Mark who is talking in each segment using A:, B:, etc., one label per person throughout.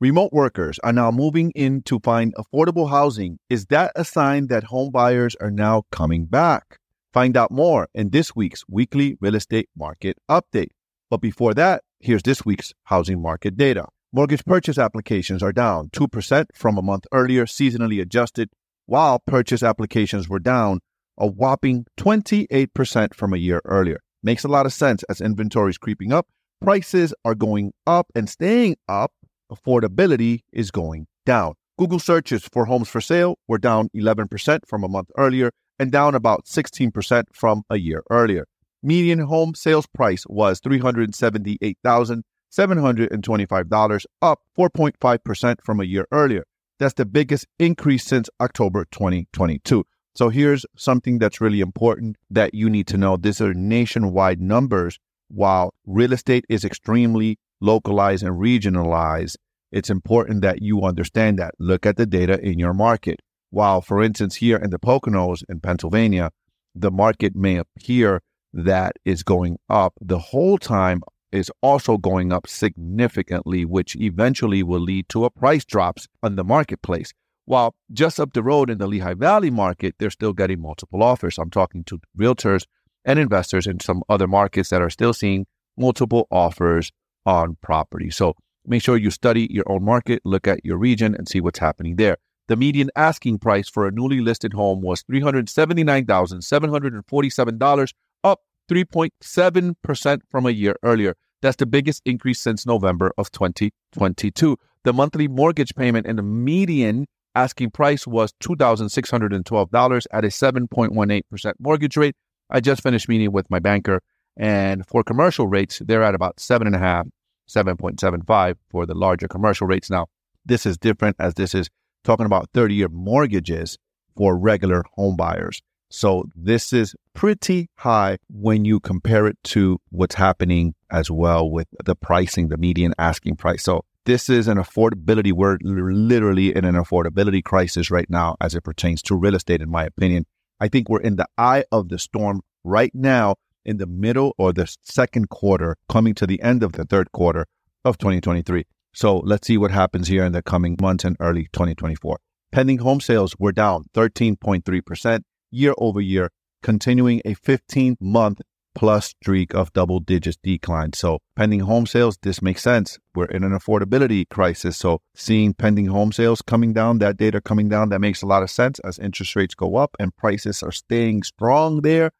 A: Remote workers are now moving in to find affordable housing. Is that a sign that home buyers are now coming back? Find out more in this week's weekly real estate market update. But before that, here's this week's housing market data. Mortgage purchase applications are down 2% from a month earlier, seasonally adjusted, while purchase applications were down a whopping 28% from a year earlier. Makes a lot of sense as inventory is creeping up, prices are going up and staying up affordability is going down. Google searches for homes for sale were down 11% from a month earlier and down about 16% from a year earlier. Median home sales price was $378,725, up 4.5% from a year earlier. That's the biggest increase since October 2022. So here's something that's really important that you need to know. These are nationwide numbers. While real estate is extremely localized and regionalized, it's important that you understand that. Look at the data in your market. While, for instance, here in the Poconos in Pennsylvania, the market may appear that is going up, the whole time is also going up significantly, which eventually will lead to a price drops on the marketplace. While just up the road in the Lehigh Valley market, they're still getting multiple offers. I'm talking to realtors and investors in some other markets that are still seeing multiple offers on property. So make sure you study your own market, look at your region, and see what's happening there. The median asking price for a newly listed home was $379,747, up 3.7% from a year earlier. That's the biggest increase since November of 2022. The monthly mortgage payment and the median asking price was $2,612 at a 7.18% mortgage rate. I just finished meeting with my banker, and for commercial rates, they're at about seven and a half 7.75 for the larger commercial rates. Now, this is different as this is talking about 30 year mortgages for regular home buyers. So this is pretty high when you compare it to what's happening as well with the pricing, the median asking price. So this is an affordability. We're literally in an affordability crisis right now as it pertains to real estate, in my opinion. I think we're in the eye of the storm right now in the middle or the second quarter, coming to the end of the third quarter of 2023. So let's see what happens here in the coming months and early 2024. Pending home sales were down 13.3% year over year, continuing a 15 month plus streak of double digits decline. So pending home sales, this makes sense. We're in an affordability crisis. So seeing pending home sales coming down, that data coming down, that makes a lot of sense as interest rates go up and prices are staying strong there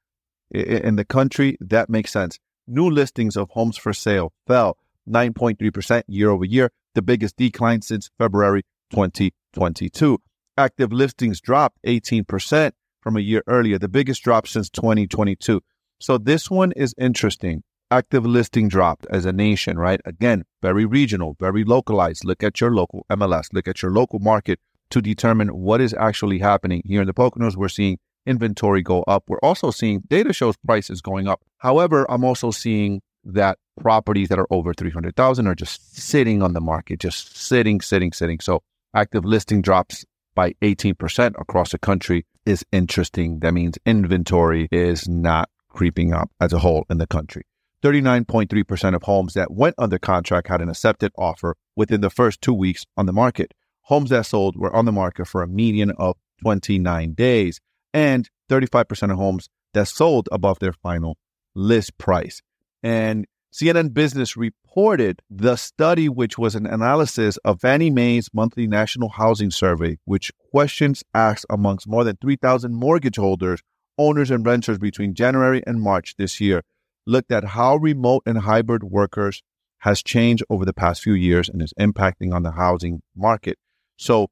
A: in the country, that makes sense. New listings of homes for sale fell 9.3% year over year, the biggest decline since February 2022. Active listings dropped 18% from a year earlier, the biggest drop since 2022. So this one is interesting. Active listing dropped as a nation, right? Again, very regional, very localized. Look at your local MLS, look at your local market to determine what is actually happening. Here in the Poconos, we're seeing inventory go up. We're also seeing data shows prices going up. However, I'm also seeing that properties that are over 300,000 are just sitting on the market, just sitting, sitting, sitting. So active listing drops by 18% across the country is interesting. That means inventory is not creeping up as a whole in the country. 39.3% of homes that went under contract had an accepted offer within the first two weeks on the market. Homes that sold were on the market for a median of 29 days and 35% of homes that sold above their final list price. And CNN Business reported the study, which was an analysis of Fannie Mae's monthly national housing survey, which questions asked amongst more than 3,000 mortgage holders, owners, and renters between January and March this year, looked at how remote and hybrid workers has changed over the past few years and is impacting on the housing market. So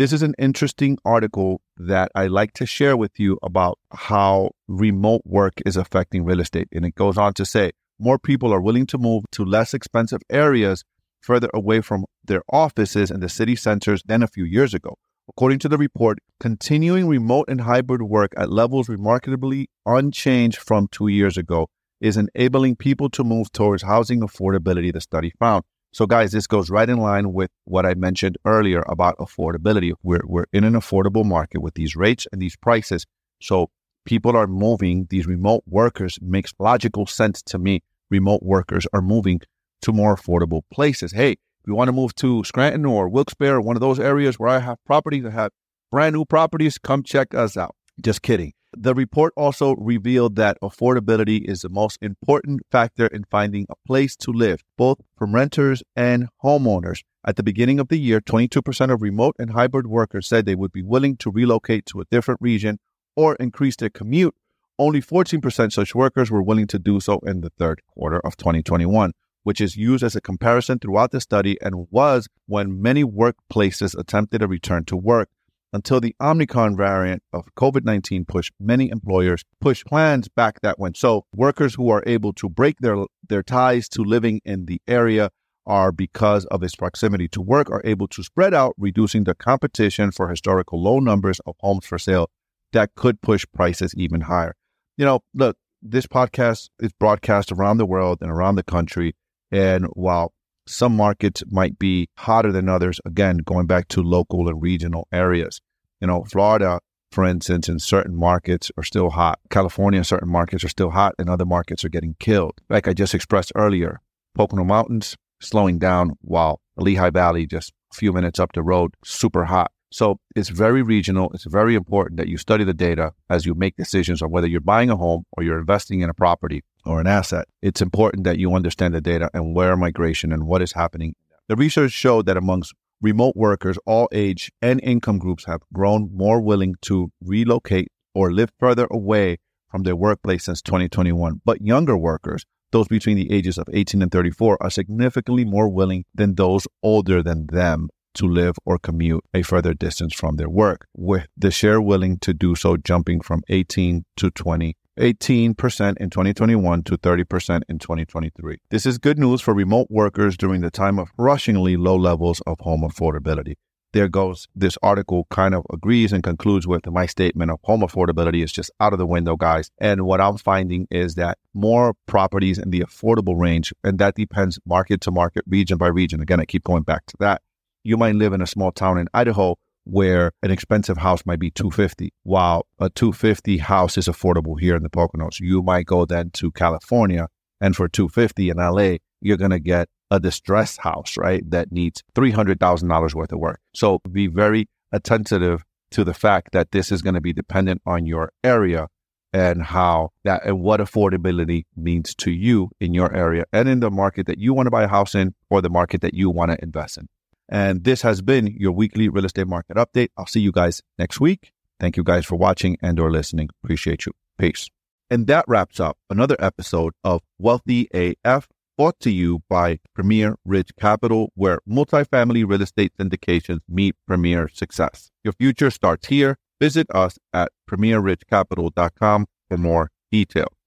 A: this is an interesting article that I like to share with you about how remote work is affecting real estate. And it goes on to say more people are willing to move to less expensive areas further away from their offices and the city centers than a few years ago. According to the report, continuing remote and hybrid work at levels remarkably unchanged from two years ago is enabling people to move towards housing affordability, the study found. So, guys, this goes right in line with what I mentioned earlier about affordability. We're, we're in an affordable market with these rates and these prices. So, people are moving. These remote workers makes logical sense to me. Remote workers are moving to more affordable places. Hey, if you want to move to Scranton or Wilkes-Barre, or one of those areas where I have properties, I have brand new properties, come check us out. Just kidding. The report also revealed that affordability is the most important factor in finding a place to live, both from renters and homeowners. At the beginning of the year, 22% of remote and hybrid workers said they would be willing to relocate to a different region or increase their commute. Only 14% such workers were willing to do so in the third quarter of 2021, which is used as a comparison throughout the study and was when many workplaces attempted a return to work until the Omicron variant of COVID 19 pushed many employers push plans back that went. So workers who are able to break their their ties to living in the area are because of its proximity to work are able to spread out, reducing the competition for historical low numbers of homes for sale that could push prices even higher. You know, look, this podcast is broadcast around the world and around the country. And while some markets might be hotter than others. Again, going back to local and regional areas. You know, Florida, for instance, in certain markets are still hot. California, certain markets are still hot, and other markets are getting killed. Like I just expressed earlier, Pocono Mountains slowing down while Lehigh Valley, just a few minutes up the road, super hot. So it's very regional. It's very important that you study the data as you make decisions on whether you're buying a home or you're investing in a property or an asset. It's important that you understand the data and where migration and what is happening. The research showed that amongst remote workers, all age and income groups have grown more willing to relocate or live further away from their workplace since 2021. But younger workers, those between the ages of 18 and 34, are significantly more willing than those older than them to live or commute a further distance from their work, with the share willing to do so jumping from 18 to 20 18% in 2021 to 30% in 2023. This is good news for remote workers during the time of rushingly low levels of home affordability. There goes this article kind of agrees and concludes with my statement of home affordability is just out of the window, guys. And what I'm finding is that more properties in the affordable range, and that depends market to market, region by region. Again, I keep going back to that. You might live in a small town in Idaho where an expensive house might be 250 while a 250 house is affordable here in the Poconos. You might go then to California and for 250 in LA, you're going to get a distressed house, right? That needs $300,000 worth of work. So be very attentive to the fact that this is going to be dependent on your area and how that and what affordability means to you in your area and in the market that you want to buy a house in or the market that you want to invest in. And this has been your weekly real estate market update. I'll see you guys next week. Thank you guys for watching and or listening. Appreciate you. Peace. And that wraps up another episode of Wealthy AF brought to you by Premier Ridge Capital, where multifamily real estate syndications meet premier success. Your future starts here. Visit us at premierridgecapital.com for more details.